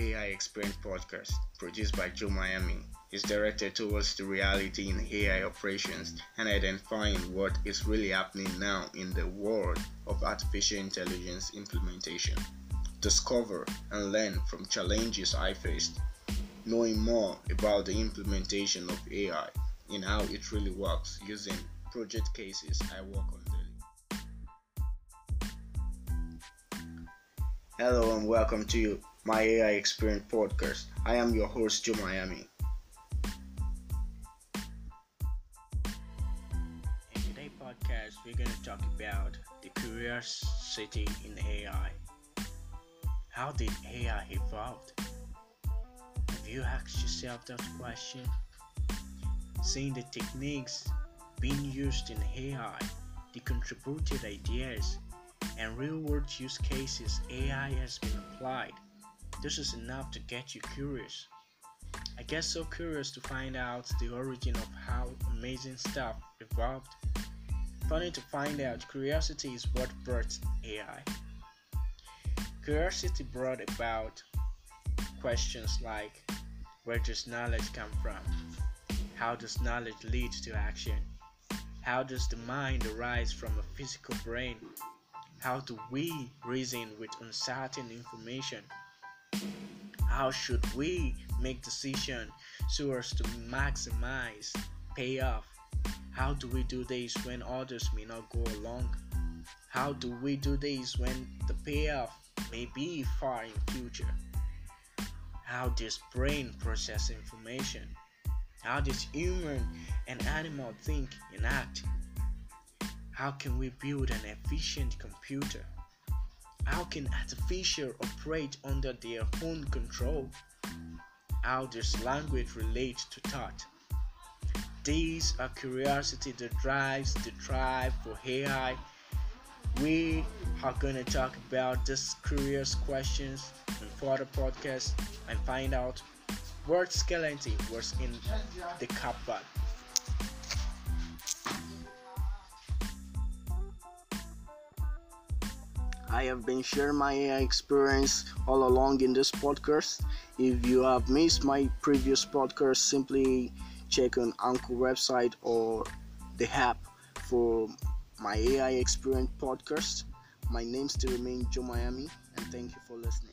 AI Experience podcast, produced by Joe Miami, is directed towards the reality in AI operations and identifying what is really happening now in the world of artificial intelligence implementation. Discover and learn from challenges I faced, knowing more about the implementation of AI and how it really works using project cases I work on daily. Hello and welcome to my AI Experience podcast. I am your host, Joe Miami. In today's podcast, we're going to talk about the curiosity in AI. How did AI evolve? Have you asked yourself that question? Seeing the techniques being used in AI, the contributed ideas, and real world use cases AI has been applied this is enough to get you curious. I get so curious to find out the origin of how amazing stuff evolved. Funny to find out, curiosity is what brought AI. Curiosity brought about questions like where does knowledge come from? How does knowledge lead to action? How does the mind arise from a physical brain? How do we reason with uncertain information? How should we make decisions so as to maximize payoff? How do we do this when others may not go along? How do we do this when the payoff may be far in future? How does brain process information? How does human and animal think and act? How can we build an efficient computer? How can artificial operate under their own control? How does language relate to thought? These are curiosity that drives the drive for AI. We are going to talk about these curious questions in further podcasts and find out what skeleton was in the cupboard. I have been sharing my AI experience all along in this podcast. If you have missed my previous podcast, simply check on Anchor website or the app for my AI experience podcast. My name still remains Joe Miami, and thank you for listening.